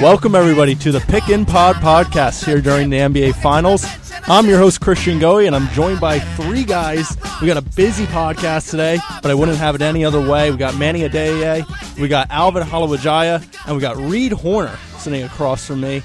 Welcome, everybody, to the Pick and Pod podcast here during the NBA Finals. I'm your host, Christian Goey, and I'm joined by three guys. We got a busy podcast today, but I wouldn't have it any other way. We got Manny Adeye, we got Alvin Halawajaya, and we got Reed Horner sitting across from me.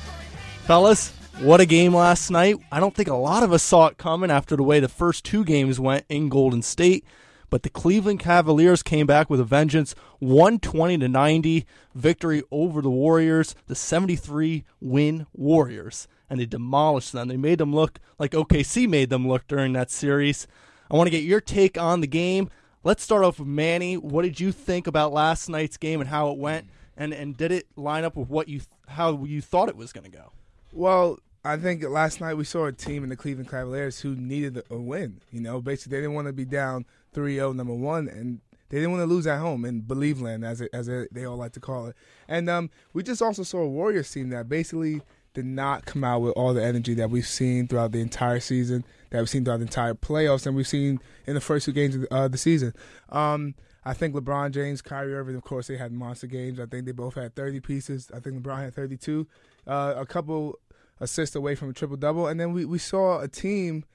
Fellas, what a game last night. I don't think a lot of us saw it coming after the way the first two games went in Golden State but the Cleveland Cavaliers came back with a vengeance 120 to 90 victory over the Warriors, the 73 win Warriors, and they demolished them. They made them look like OKC made them look during that series. I want to get your take on the game. Let's start off with Manny. What did you think about last night's game and how it went? And and did it line up with what you how you thought it was going to go? Well, I think last night we saw a team in the Cleveland Cavaliers who needed a win. You know, basically they didn't want to be down 3-0 number 1 and they didn't want to lose at home in Believeland as it, as it, they all like to call it. And um, we just also saw a Warriors team that basically did not come out with all the energy that we've seen throughout the entire season, that we've seen throughout the entire playoffs, and we've seen in the first two games of the, uh, the season. Um, I think LeBron James, Kyrie Irving, of course, they had monster games. I think they both had 30 pieces. I think LeBron had 32. Uh, a couple assists away from a triple double, and then we, we saw a team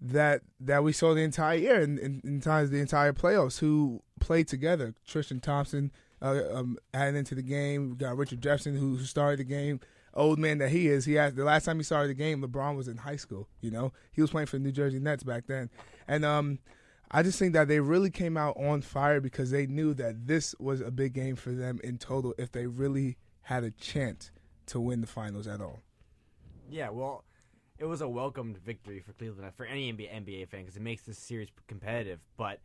that that we saw the entire year and in, times the entire playoffs who played together. Tristan Thompson uh, um, added into the game. We got Richard Jefferson who, who started the game. Old man that he is, he has the last time he started the game, LeBron was in high school. You know, he was playing for the New Jersey Nets back then, and um, I just think that they really came out on fire because they knew that this was a big game for them in total if they really had a chance to win the finals at all. Yeah, well, it was a welcomed victory for Cleveland for any NBA, NBA fan because it makes this series competitive. But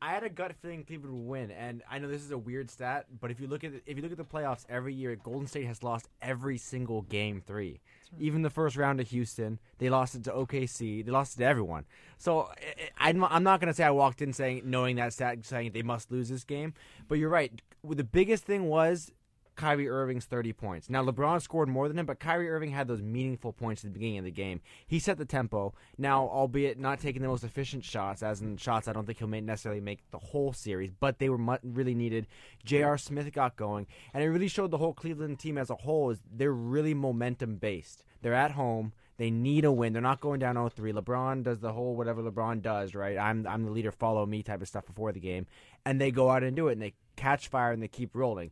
I had a gut feeling Cleveland would win, and I know this is a weird stat, but if you look at the, if you look at the playoffs every year, Golden State has lost every single game three. Even the first round to Houston, they lost it to OKC. They lost it to everyone. So I'm, I'm not going to say I walked in saying knowing that stat, saying they must lose this game. But you're right. The biggest thing was Kyrie Irving's 30 points. Now, LeBron scored more than him, but Kyrie Irving had those meaningful points at the beginning of the game. He set the tempo. Now, albeit not taking the most efficient shots, as in shots I don't think he'll necessarily make the whole series, but they were really needed. J.R. Smith got going, and it really showed the whole Cleveland team as a whole is they're really momentum based. They're at home. They need a win. They're not going down 0-3. LeBron does the whole whatever LeBron does, right? I'm I'm the leader, follow me type of stuff before the game, and they go out and do it, and they catch fire and they keep rolling.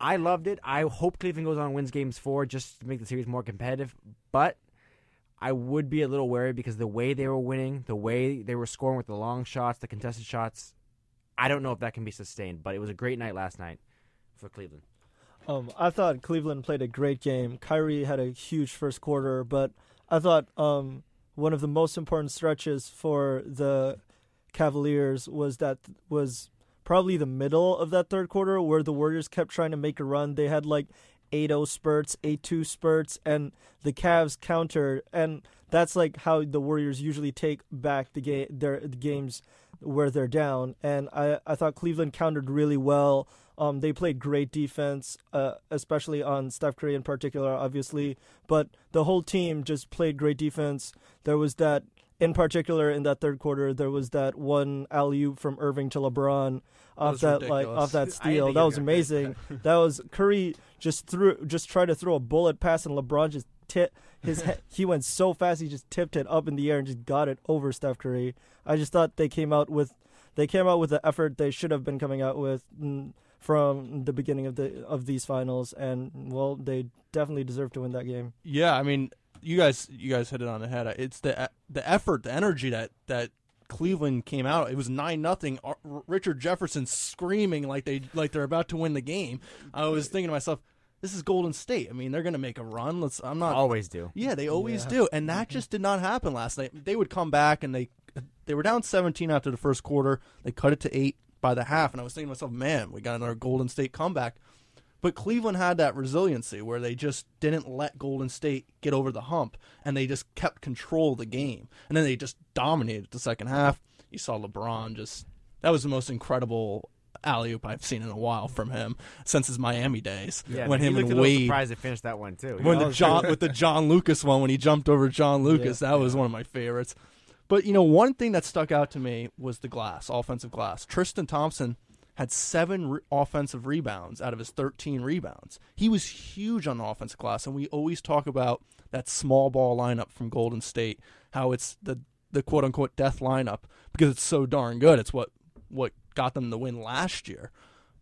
I loved it. I hope Cleveland goes on and wins games four just to make the series more competitive. But I would be a little wary because the way they were winning, the way they were scoring with the long shots, the contested shots, I don't know if that can be sustained. But it was a great night last night for Cleveland. Um, I thought Cleveland played a great game. Kyrie had a huge first quarter, but I thought um, one of the most important stretches for the Cavaliers was that was probably the middle of that third quarter where the Warriors kept trying to make a run. They had like 8-0 spurts, 8-2 spurts, and the Cavs countered. And that's like how the Warriors usually take back the game, their the games where they're down. And I, I thought Cleveland countered really well. Um, they played great defense, uh, especially on Steph Curry in particular, obviously. But the whole team just played great defense. There was that in particular in that third quarter there was that one alley oop from Irving to LeBron off that, that like off that steal. That was amazing. that was Curry just threw just tried to throw a bullet pass and LeBron just tip his head, he went so fast he just tipped it up in the air and just got it over Steph Curry. I just thought they came out with they came out with the effort they should have been coming out with mm, from the beginning of the of these finals and well they definitely deserve to win that game. Yeah, I mean you guys you guys hit it on the head. It's the the effort, the energy that that Cleveland came out. It was nine nothing. Richard Jefferson screaming like they like they're about to win the game. I was thinking to myself, this is Golden State. I mean, they're going to make a run. Let's. I'm not always do. Yeah, they always yeah. do, and that mm-hmm. just did not happen last night. They would come back and they they were down 17 after the first quarter. They cut it to eight by the half, and I was thinking to myself, man, we got another Golden State comeback. But Cleveland had that resiliency where they just didn't let Golden State get over the hump and they just kept control of the game. And then they just dominated the second half. You saw LeBron just that was the most incredible alley oop I've seen in a while from him since his Miami days. Yeah, when him and Wade surprised to finish that one too. When the John with the John Lucas one when he jumped over John Lucas, yeah, that was one of my favorites. But you know, one thing that stuck out to me was the glass, offensive glass. Tristan Thompson had seven re- offensive rebounds out of his 13 rebounds. He was huge on the offensive glass, and we always talk about that small ball lineup from Golden State, how it's the the quote unquote death lineup because it's so darn good. It's what what got them the win last year.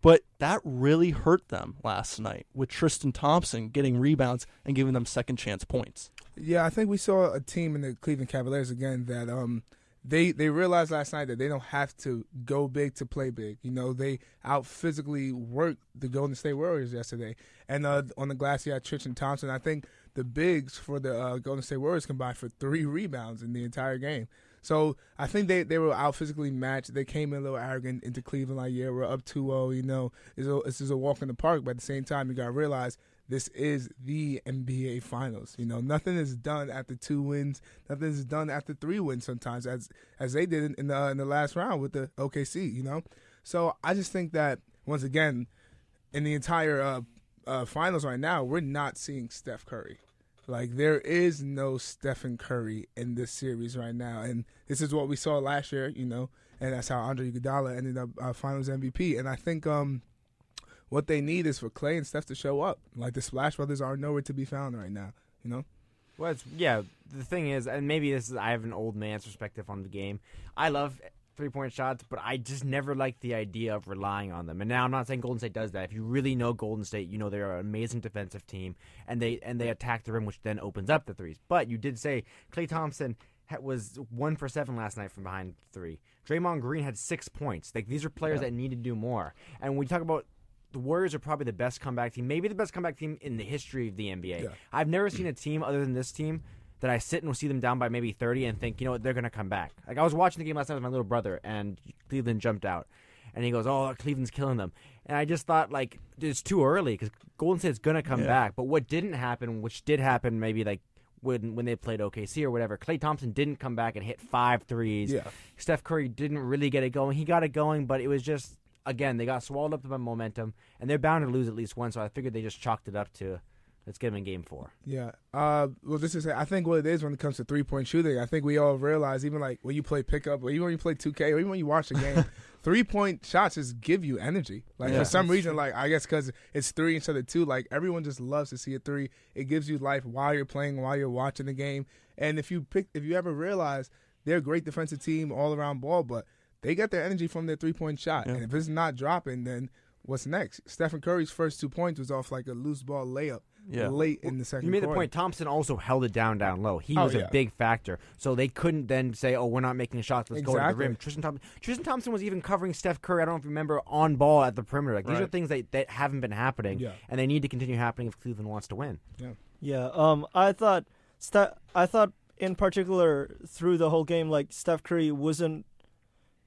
But that really hurt them last night with Tristan Thompson getting rebounds and giving them second chance points. Yeah, I think we saw a team in the Cleveland Cavaliers again that um they they realized last night that they don't have to go big to play big. You know, they out physically worked the Golden State Warriors yesterday, and uh, on the glass you had Tristan Thompson. I think the bigs for the uh, Golden State Warriors combined for three rebounds in the entire game. So I think they, they were out physically matched. They came in a little arrogant into Cleveland like, yeah, we're up 2-0, you know, it's this is a walk in the park. But at the same time, you got to realize this is the NBA Finals. You know, nothing is done after two wins. Nothing is done after three wins. Sometimes, as as they did in the in the last round with the OKC. You know, so I just think that once again, in the entire uh, uh, finals right now, we're not seeing Steph Curry. Like there is no Stephen Curry in this series right now, and this is what we saw last year, you know, and that's how Andre Iguodala ended up uh, Finals MVP. And I think um, what they need is for Klay and Steph to show up. Like the Splash Brothers are nowhere to be found right now, you know. Well, it's, yeah. The thing is, and maybe this is I have an old man's perspective on the game. I love three point shots, but I just never liked the idea of relying on them. And now I'm not saying Golden State does that. If you really know Golden State, you know they're an amazing defensive team, and they and they attack the rim, which then opens up the threes. But you did say Klay Thompson was one for seven last night from behind three. Draymond Green had six points. Like these are players yeah. that need to do more. And when we talk about the Warriors are probably the best comeback team, maybe the best comeback team in the history of the NBA. Yeah. I've never seen mm. a team other than this team that I sit and will see them down by maybe 30 and think, you know what, they're going to come back. Like I was watching the game last night with my little brother, and Cleveland jumped out. And he goes, "Oh, Cleveland's killing them," and I just thought like it's too early because Golden State's gonna come yeah. back. But what didn't happen, which did happen, maybe like when when they played OKC or whatever, Klay Thompson didn't come back and hit five threes. Yeah. Steph Curry didn't really get it going. He got it going, but it was just again they got swallowed up by momentum, and they're bound to lose at least one. So I figured they just chalked it up to Let's get them in game four. Yeah. Uh, well, this is I think what it is when it comes to three point shooting. I think we all realize even like when you play pickup, or even when you play two K, or even when you watch the game, three point shots just give you energy. Like yeah. for some reason, like I guess because it's three instead of two, like everyone just loves to see a three. It gives you life while you're playing, while you're watching the game. And if you pick, if you ever realize they're a great defensive team, all around ball, but they get their energy from their three point shot. Yeah. And if it's not dropping, then what's next? Stephen Curry's first two points was off like a loose ball layup yeah. late in the second. You made quarter. the point. Thompson also held it down down low. He oh, was yeah. a big factor, so they couldn't then say, "Oh, we're not making shots. Let's exactly. go to the rim." Tristan Thompson, Tristan Thompson was even covering Steph Curry. I don't know if you remember on ball at the perimeter. Like these right. are things that, that haven't been happening, yeah. and they need to continue happening if Cleveland wants to win. Yeah. Yeah. Um. I thought. Ste- I thought in particular through the whole game, like Steph Curry wasn't.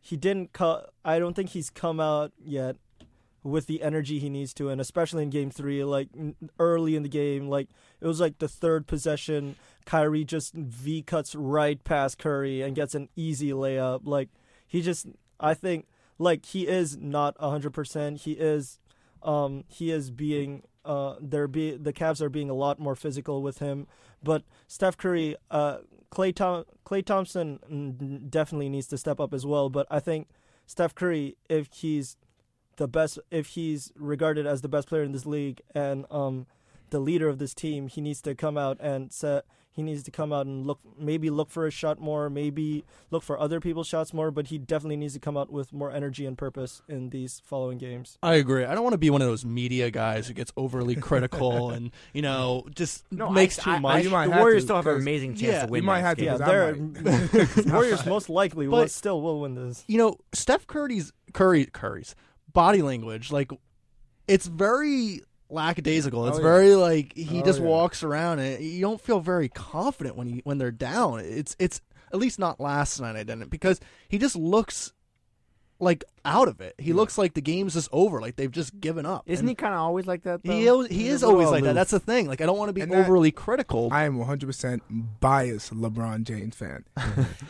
He didn't. cut. I don't think he's come out yet with the energy he needs to, and especially in Game Three, like early in the game, like it was like the third possession, Kyrie just V cuts right past Curry and gets an easy layup. Like he just, I think, like he is not hundred percent. He is, um, he is being. Uh, they're be the Cavs are being a lot more physical with him, but Steph Curry, uh, Klay Tom- Klay Thompson definitely needs to step up as well. But I think Steph Curry, if he's the best if he's regarded as the best player in this league and um the leader of this team, he needs to come out and set he needs to come out and look maybe look for a shot more, maybe look for other people's shots more, but he definitely needs to come out with more energy and purpose in these following games. I agree. I don't want to be one of those media guys who gets overly critical and you know just no, makes I, too I, much. I, the Warriors still have an amazing chance yeah, to win. You might have game. to. Yeah, Warriors most likely but, will still will win this. You know, Steph Curry's Curry Curry's body language, like it's very lackadaisical. It's oh, yeah. very like he oh, just yeah. walks around and you don't feel very confident when he when they're down. It's it's at least not last night I didn't because he just looks like out of it. He yeah. looks like the game's just over, like they've just given up. Isn't and he kind of always like that? Though? He he is always like that. That's the thing. Like I don't want to be and overly that, critical. I am 100 percent biased LeBron James fan,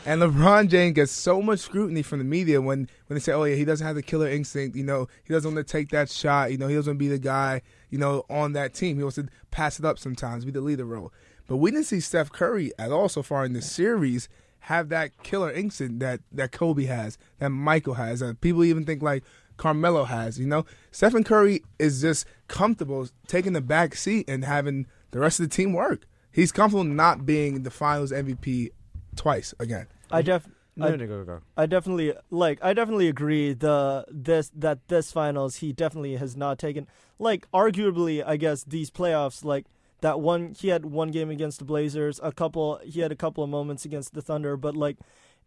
and LeBron James gets so much scrutiny from the media when when they say, "Oh yeah, he doesn't have the killer instinct." You know, he doesn't want to take that shot. You know, he doesn't want to be the guy. You know, on that team, he wants to pass it up sometimes, be the leader role. But we didn't see Steph Curry at all so far in this series have that killer instinct that that Kobe has, that Michael has. that people even think like Carmelo has. You know, Stephen Curry is just comfortable taking the back seat and having the rest of the team work. He's comfortable not being the Finals MVP twice again. I def No, I- no, go, go, go. I definitely like I definitely agree the this that this finals he definitely has not taken like arguably I guess these playoffs like that one he had one game against the Blazers a couple he had a couple of moments against the Thunder but like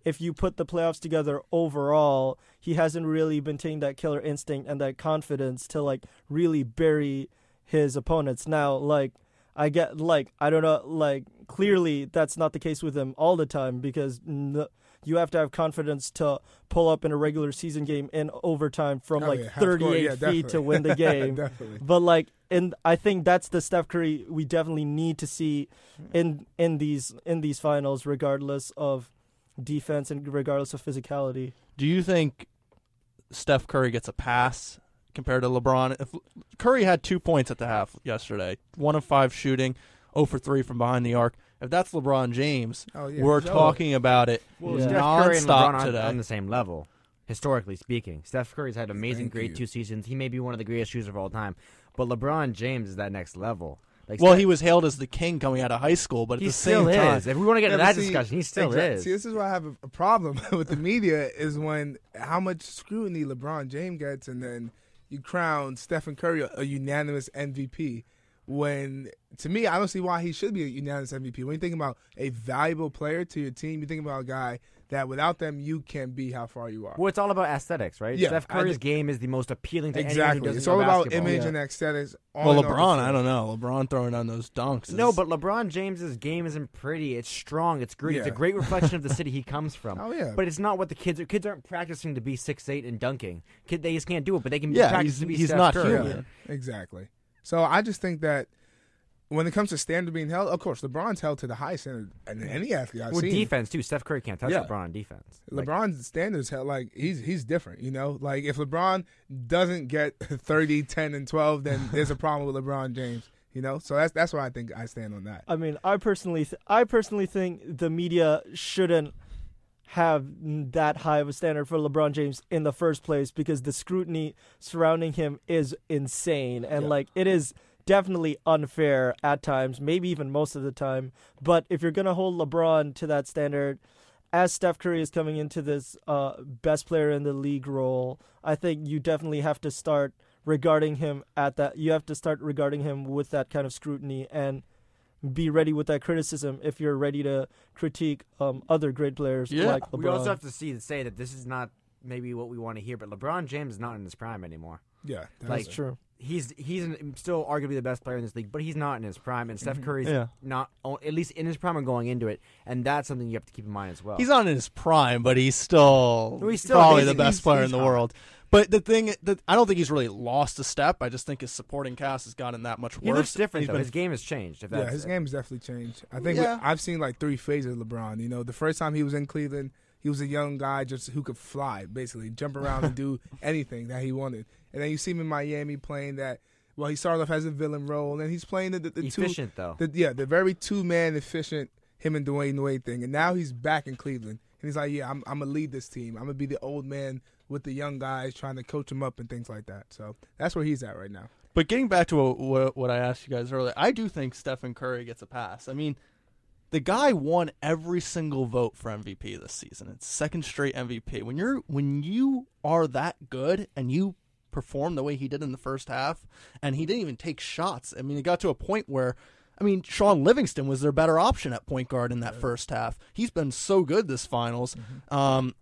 if you put the playoffs together overall he hasn't really been taking that killer instinct and that confidence to like really bury his opponents now like I get like I don't know like clearly that's not the case with him all the time because n- you have to have confidence to pull up in a regular season game in overtime from Oh, like yeah, 38 yeah, feet definitely. to win the game. but like and I think that's the Steph Curry we definitely need to see in in these in these finals regardless of defense and regardless of physicality. Do you think Steph Curry gets a pass compared to LeBron? If Curry had two points at the half yesterday, one of five shooting, 0 for 3 from behind the arc. If that's LeBron James, Oh, yeah, we're for talking about it Well, Yeah. Steph Curry and LeBron nonstop aren't today. on the same level, historically speaking. Steph Curry's had amazing, Thank great you. two seasons. He may be one of the greatest shooters of all time, but LeBron James is that next level. Like well, Steph- he was hailed as the king coming out of high school, but at he the still same time, is. If we want to get Yeah, into that see, discussion, he still exact- is. See, this is why I have a, a problem with the media is when how much scrutiny LeBron James gets, and then you crown Stephen Curry a, a unanimous MVP. When to me, I don't see why he should be a unanimous MVP. When you think about a valuable player to your team, you think about a guy that without them you can be how far you are. Well, it's all about aesthetics, right? Yeah, Steph Curry's think- game is the most appealing to anyone who exactly, doesn't it's all about basketball. image Yeah. and aesthetics. on well, and LeBron. I don't know. LeBron throwing on those dunks. Is, No, but LeBron James's game isn't pretty. It's strong. It's gritty. It's a great reflection of the city he comes from. Oh yeah, But it's not what the kids are. Kids aren't practicing to be six eight and dunking. Kid, they just can't do it. But they can Yeah, practice he's- to be he's Steph not Curry. human. Exactly. So I just think that when it comes to standard being held, of course, LeBron's held to the highest standard in any athlete I've With seen. defense too. Steph Curry can't touch Yeah. LeBron on defense. Like, LeBron's standards held like he's he's different, you know. Like if LeBron doesn't get 30, 10 and 12, then there's a problem with LeBron James, you know? So that's that's why I think I stand on that. I mean, I personally, th- I personally think the media shouldn't have that high of a standard for LeBron James in the first place because the scrutiny surrounding him is insane and Yeah. like it is definitely unfair at times, maybe even most of the time. But if you're gonna hold LeBron to that standard, as Steph Curry is coming into this uh, best player in the league role, I think you definitely have to start regarding him at that. You have to start regarding him with that kind of scrutiny and be ready with that criticism if you're ready to critique um, other great players Yeah. like LeBron. we also have to see and say that this is not maybe what we want to hear. But LeBron James is not in his prime anymore. Yeah, Like, That's true. He's he's an, still arguably the best player in this league, but he's not in his prime. And Steph Curry's Yeah. not at least in his prime and going into it. And that's something you have to keep in mind as well. He's not in his prime, but he's still, he's still probably amazing. the best He's- player he's in the hot. world. But the thing, that I don't think he's really lost a step. I just think his supporting cast has gotten that much worse. he looks different He's though. been- His game has changed. If that's yeah, his it. has definitely changed. I think Yeah. we- I've seen like three phases of LeBron. You know, the first time he was in Cleveland, he was a young guy just who could fly, basically jump around and do anything that he wanted. And then you see him in Miami playing that. Well, he started off as a villain role, and then he's playing the, the, the two efficient though. the, yeah, the very two man efficient him and Dwyane Wade thing, and now he's back in Cleveland, and he's like, yeah, I'm I'm gonna lead this team. I'm gonna be the old man with the young guys, trying to coach them up and things like that. So that's where he's at right now. But getting back to what, what, what I asked you guys earlier, I do think Stephen Curry gets a pass. I mean, the guy won every single vote for MVP this season. It's second straight MVP. When you're when you are that good and you perform the way he did in the first half, and he didn't even take shots. I mean, it got to a point where. I mean, Shaun Livingston was their better option at point guard in that first half. He's been so good this finals. Um,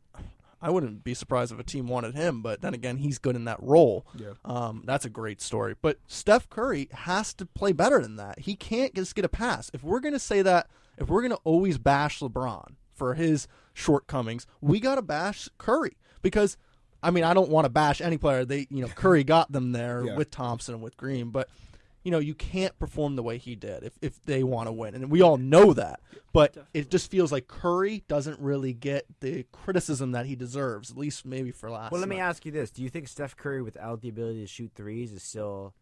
I wouldn't be surprised if a team wanted him, but then again, he's good in that role. Yeah. Um, that's a great story. But Steph Curry has to play better than that. He can't just get a pass. If we're going to say that, if we're going to always bash LeBron for his shortcomings, we got to bash Curry because I mean, I don't want to bash any player. They, you know, Curry got them there Yeah. with Thompson and with Green, but you know, you can't perform the way he did if, if they want to win. And we all know that. But it just feels like Curry doesn't really get the criticism that he deserves, at least maybe for last Well, let me ask you this: Do you think Steph Curry, without the ability to shoot threes, is still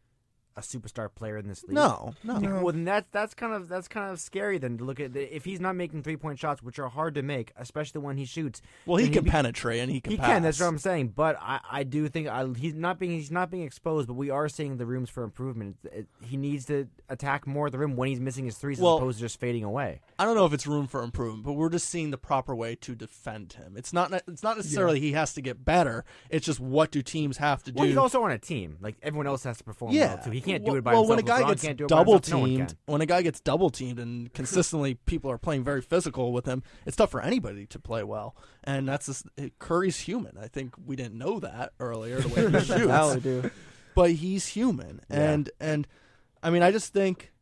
a superstar player in this league? No, no. No. Well, then that's that's kind of that's kind of scary. Then to look at the, if he's not making three point shots, which are hard to make, especially when he shoots. Well, he then can be- penetrate and he can. He pass. can. That's what I'm saying. But I, I do think I, he's not being he's not being exposed. But we are seeing the rooms for improvement. It, he needs to attack more of the rim when he's missing his threes, Well- as opposed to just fading away. I don't know if it's room for improvement, but we're just seeing the proper way to defend him. It's not. It's not necessarily he has to get better. It's just what do teams have to do. Well, he's also on a team. Like everyone else has to perform yeah, well too. He can't do well, it by well, himself. when a guy LeBron gets can't do it by double himself, no one teamed, when a guy gets double teamed and consistently people are playing very physical with him, it's tough for anybody to play well. And that's just, Curry's human. I think we didn't know that earlier the way he shoots now we do. but he's human Yeah. and and i mean i just think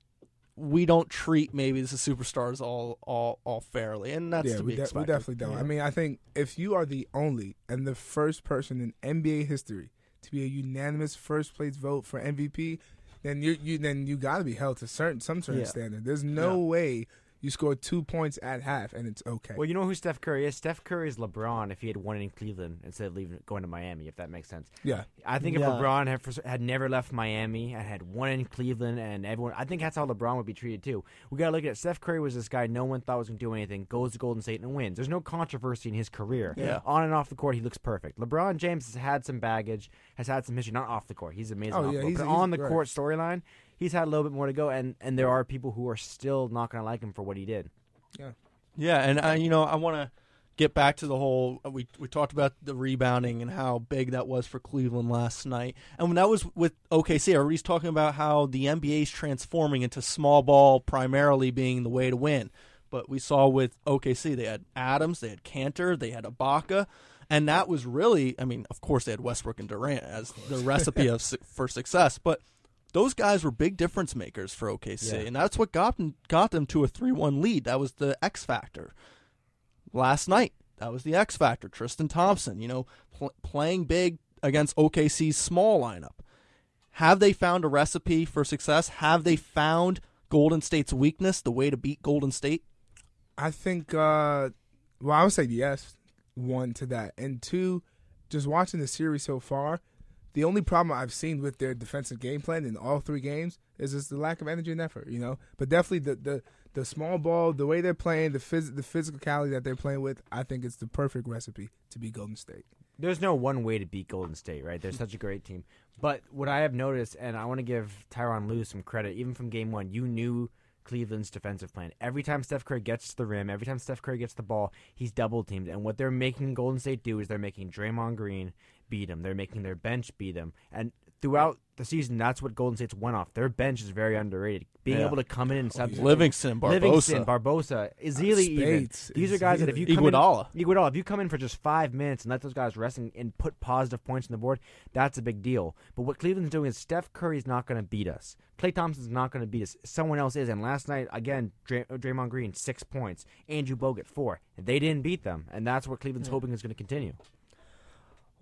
we don't treat maybe the superstars all all all fairly and that's yeah, to we, be de- we definitely don't. Yeah. I mean, I think if you are the only and the first person in NBA history to be a unanimous first place vote for MVP, then you you then you got to be held to certain some certain Yeah. standard. There's no way you score two points at half and it's okay. Well, you know who Steph Curry is? Steph Curry is LeBron if he had won in Cleveland instead of leaving going to Miami. If that makes sense. yeah, I think if LeBron had, had never left Miami and had won in Cleveland and everyone, I think that's how LeBron would be treated too. We got to look at it. Steph Curry was this guy no one thought was going to do anything, goes to Golden State and wins. There's no controversy in his career. Yeah. On and off the court, he looks perfect. LeBron James has had some baggage, has had some history, not off the court. He's amazing Oh, off yeah, the court. he's- But he's on the great. court storyline, he's had a little bit more to go, and, and there are people who are still not going to like him for what he did. yeah yeah, and i you know i want to get back to the whole uh, we we talked about the rebounding and how big that was for cleveland last night and when that was with okc everybody's talking about how the nba is transforming into small ball primarily being the way to win but we saw with okc they had adams they had kanter they had Ibaka. and that was really i mean of course they had westbrook and durant as the recipe of su- for success but those guys were big difference makers for OKC, Yeah. and that's what got them got them to a three-one lead. That was the X factor. Last night, that was the X factor. Tristan Thompson, you know, pl- playing big against OKC's small lineup. Have they found a recipe for success? Have they found Golden State's weakness, the way to beat Golden State? I think. uh Well, I would say yes. One to that, and two, just watching the series so far. The only problem I've seen with their defensive game plan in all three games is just the lack of energy and effort. You know, but definitely the the, the small ball, the way they're playing, the phys- the physicality that they're playing with, I think it's the perfect recipe to beat Golden State. There's no one way to beat Golden State, right? They're such a great team. But what I have noticed, and I want to give Tyronn Lue some credit, even from game one, you knew Cleveland's defensive plan. Every time Steph Curry gets to the rim, every time Steph Curry gets the ball, he's double teamed. And what they're making Golden State do is they're making Draymond Green beat them. They're making their bench beat them. And throughout the season, that's what Golden State's went off. Their bench is very underrated. Being Yeah. able to come in and substitute. Livingston, Barbosa, Livingston, Barbosa, Ezeli, even. Speights, These are guys that if you come Iguodala. in, Iguodala, if you come in for just five minutes and let those guys rest and, and put positive points on the board, that's a big deal. But what Cleveland's doing is Steph Curry's not going to beat us. Klay Thompson's not going to beat us. Someone else is. And last night, again, Dray- uh, Draymond Green six points, Andrew Bogut four. They didn't beat them, and that's what Cleveland's hoping is going to continue.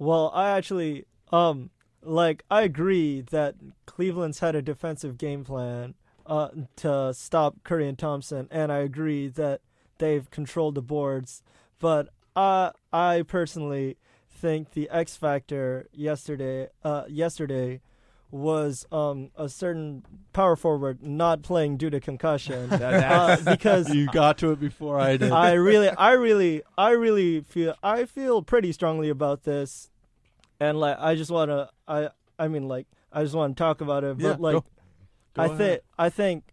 Well, I actually um like I agree that Cleveland's had a defensive game plan uh to stop Curry and Thompson and I agree that they've controlled the boards, but uh I personally think the X factor yesterday uh yesterday was um a certain power forward not playing due to concussion uh, because You got to it before I did. I really, I really, I really feel, I feel pretty strongly about this, and like, I just want to, I, I mean, like, I just want to talk about it, but Yeah, like, go- go I think, I think,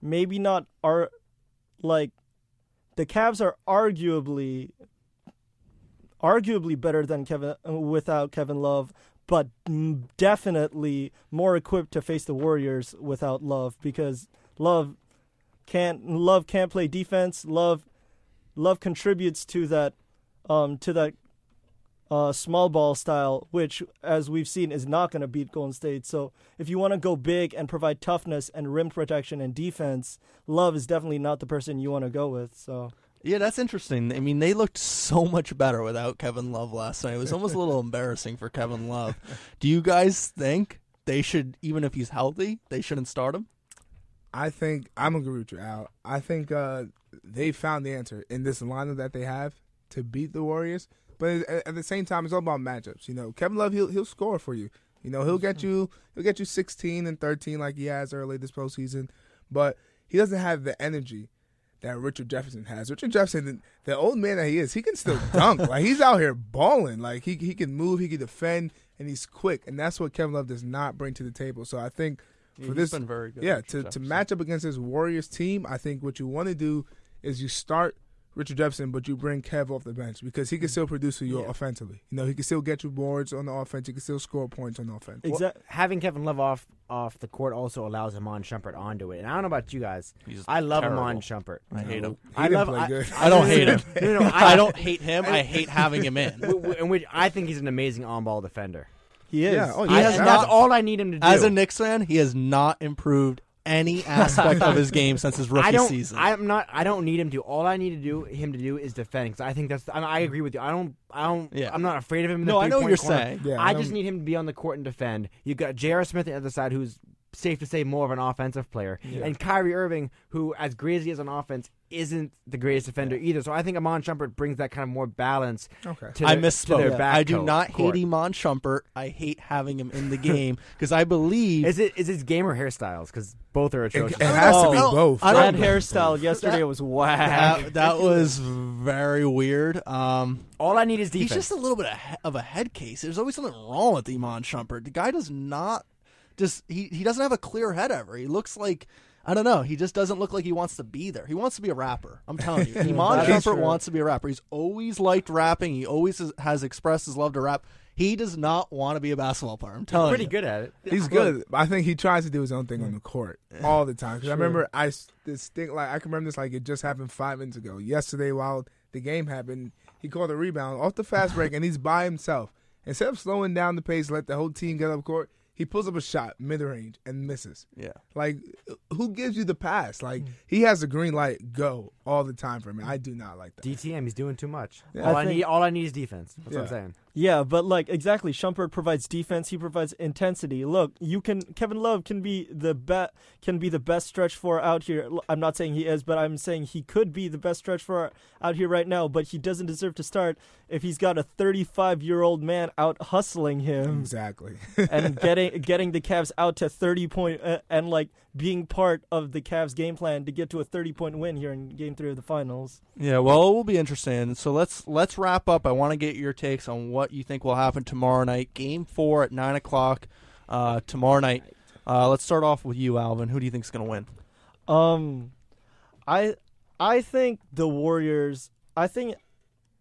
maybe not are, like, the Cavs are arguably, arguably better than Kevin without Kevin Love. But definitely more equipped to face the Warriors without Love because Love can't Love can't play defense. Love Love contributes to that um, to that uh, small ball style, which as we've seen is not going to beat Golden State. So if you want to go big and provide toughness and rim protection and defense, Love is definitely not the person you want to go with. So Yeah, that's interesting. I mean, they looked so much better without Kevin Love last night. It was almost a little embarrassing for Kevin Love. Do you guys think they should, even if he's healthy, they shouldn't start him? I think I'm gonna agree with you, Al. I think uh, they found the answer in this lineup that they have to beat the Warriors. But at, the same time, it's all about matchups. You know, Kevin Love he'll he'll score for you. You know, he'll get you he'll get you 16 and 13 like he has early this postseason, but he doesn't have the energy that Richard Jefferson has. Richard Jefferson, the old man that he is, he can still dunk. like he's out here balling. Like he he can move, he can defend, and he's quick. And that's what Kevin Love does not bring to the table. So I think Yeah, for he's this, been very good. yeah, to, to match up against this Warriors team, I think what you want to do is you start Richard Jefferson, but you bring Kev off the bench because he can mm. still produce for you Yeah. offensively. You know, he can still get you boards on the offense. He can still score points on the offense. Exactly. Having Kevin Love off off the court also allows Iman Shumpert onto it. And I don't know about you guys. He's I love terrible. Iman Shumpert. I hate him. He I didn't love. play I, good. I don't hate him. No, no, I I, don't hate him. I hate having him in. w- w- in which I think he's an amazing on-ball defender. He is. Yeah, oh, I- has not- that's all I need him to do. As a Knicks fan, he has not improved any aspect of his game since his rookie I don't. season. I'm not. I don't need him to. All I need to do him to do is defend. Because I think that's. I, I agree with you. I don't. I don't. Yeah. I'm not afraid of him. In the no, I know what you're corner. saying. Yeah, I don't- just need him to be on the court and defend. You got J.R. Smith on the other side, who's safe to say more of an offensive player, Yeah. and Kyrie Irving, who as great as he is on offense, isn't the greatest defender either. So I think Iman Shumpert brings that kind of more balance Okay. to I their, to misspoke. their back I do not court. hate Iman Shumpert. I hate having him in the game because I believe Is it is his game or hairstyles? Because both are atrocious. it has to Oh, be no, both. I that don't- hairstyle yesterday was whack. that, that was very weird. Um, all I need is defense. he's just a little bit of a head case. There's always something wrong with Iman Shumpert. The guy does not just he he doesn't have a clear head ever. He looks like. I don't know. He just doesn't look like he wants to be there. He wants to be a rapper. I'm telling you. Iman That's Shumpert wants to be a rapper. He's always liked rapping. He always has, has expressed his love to rap. He does not want to be a basketball player. I'm telling pretty you. Pretty good at it. He's good. I think he tries to do his own thing on the court all the time. Because I remember I this thing like I can remember this like it just happened five minutes ago. Yesterday, while the game happened, he called a rebound off the fast break, and he's by himself. Instead of slowing down the pace, let the whole team get up court, he pulls up a shot mid range and misses. Yeah. Like, who gives you the pass? Like hmm. he has the green light go all the time for me. I do not like that. DTM, he's doing too much. Yeah. all I I, think- need, all I need is defense. That's what I'm saying. Yeah, but like exactly, Shumpert provides defense. He provides intensity. Look, you can Kevin Love can be the best can be the best stretch four out here. I'm not saying he is, but I'm saying he could be the best stretch four out here right now. But he doesn't deserve to start if he's got a 35 year old man out hustling him Exactly. and getting getting the Cavs out to 30 point uh, and like being part of the Cavs game plan to get to a 30 point win here in Game Three of the Finals. Yeah, well, it will be interesting. So let's let's wrap up. I want to get your takes on what you think will happen tomorrow night. Game four at nine o'clock uh, tomorrow night. Uh, let's start off with you, Alvin. Who do you think's going to win? Um, I I think the Warriors. I think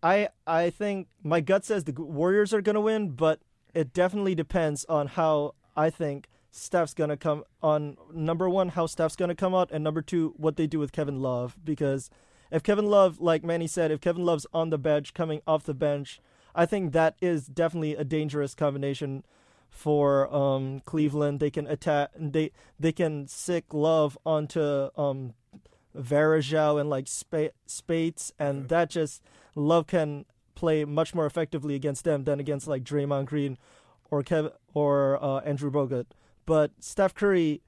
I I think my gut says the Warriors are gonna win, but it definitely depends on how I think Steph's gonna come on. Number one, how Steph's gonna come out, and number two, what they do with Kevin Love. Because if Kevin Love, like Manny said, if Kevin Love's on the bench, coming off the bench, I think that is definitely a dangerous combination for um, Cleveland. They can attack. They they can sick Love onto um, Varejao and like Spa- Speights, and that just Love can play much more effectively against them than against like Draymond Green or Kev or uh, Andrew Bogut. But Steph Curry,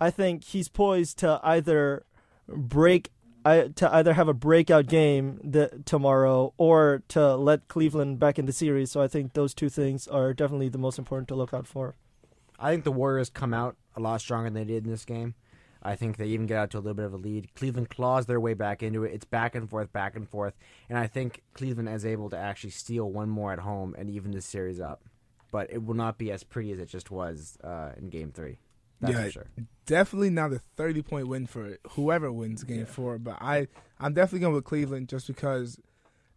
I think he's poised to either break. To either have a breakout game the, tomorrow or to let Cleveland back in the series. So I think those two things are definitely the most important to look out for. I think the Warriors come out a lot stronger than they did in this game. I think they even get out to a little bit of a lead. Cleveland claws their way back into it. It's back and forth, back and forth, and I think Cleveland is able to actually steal one more at home and even this series up. But it will not be as pretty as it just was uh, in Game Three. That's Yeah. for sure. definitely not a 30 point win for whoever wins game four, but I, I'm definitely going with Cleveland just because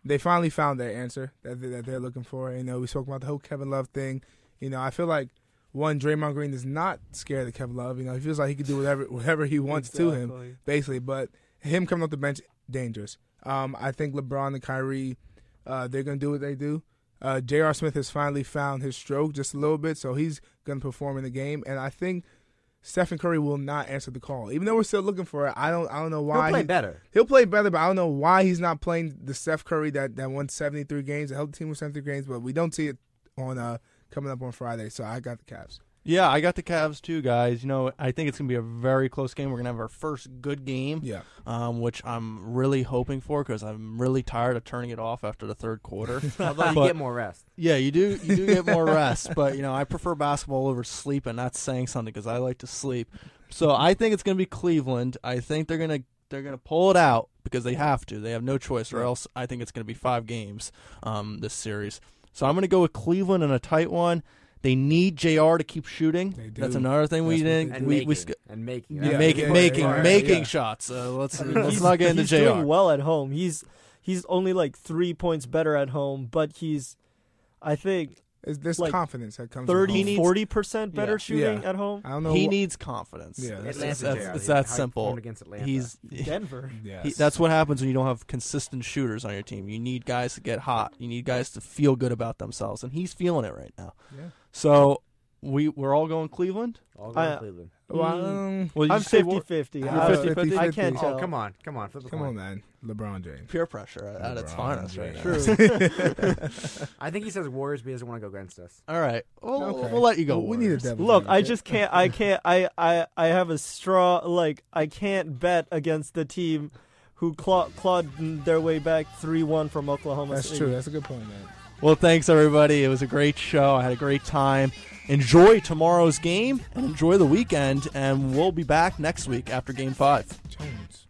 they finally found their answer that, they, that they're looking for. You know, we spoke about the whole Kevin Love thing. You know, I feel like one, Draymond Green is not scared of Kevin Love. You know, he feels like he can do whatever whatever he wants to him, basically. But him coming off the bench, dangerous. Um, I think LeBron and Kyrie, uh, they're going to do what they do. Uh, J.R. Smith has finally found his stroke just a little bit, so he's going to perform in the game. And I think Stephen Curry will not answer the call, even though we're still looking for it. I don't, I don't know why. He'll play he- better. He'll play better, but I don't know why he's not playing the Steph Curry that, that won 73 games, that held the team with 73 games, but we don't see it on uh, coming up on Friday. So I got the Cavs. Yeah, I got the Cavs too, guys. You know, I think it's gonna be a very close game. We're gonna have our first good game, Yeah. um, which I'm really hoping for because I'm really tired of turning it off after the third quarter. Although you But- get more rest. yeah, you do. You do get more rest, but you know, I prefer basketball over sleep, and that's saying something because I like to sleep. So I think it's gonna be Cleveland. I think they're gonna they're gonna pull it out because they have to. They have no choice, or else I think it's gonna be five games um, this series. So I'm gonna go with Cleveland in a tight one. They need Jr. to keep shooting. They do. That's another thing we That's didn't. And We, making. we sk- and making. Yeah, That's making yeah, making yeah, making yeah. shots. Uh, let's let's not get into he's Jr. doing well at home. He's he's only like three points better at home, but he's, I think, It's this Like, confidence that comes. from 30, home. 40 percent better Yeah. shooting Yeah. at home. I don't know. He wh- needs confidence. Yeah, it's, Atlanta it's, JR. that's, it's that simple. against Atlanta. He's Denver. Yes. He, that's what happens when you don't have consistent shooters on your team. You need guys to get hot. You need guys to feel good about themselves, and he's feeling it right now. Yeah. So we we're all going Cleveland. all going I- Cleveland. Well, um, Well, I'm say 50-50. You're I, 50-50. I can't Oh, tell. come on, come on, flip a come coin. on, man. LeBron James. peer pressure at, at its LeBron finest right now. James. I think he says Warriors, but he doesn't want to go against us. All right, we'll, Okay. we'll let you go. Well, we need a Warriors. devil. Look, I just can't. I can't. I, I, I have a straw. Like I can't bet against the team who claw, clawed their way back three-one from Oklahoma. That's City. true. That's a good point, man. Well, thanks everybody. It was a great show. I had a great time. Enjoy tomorrow's game and enjoy the weekend. And we'll be back next week after Game Five. Jones.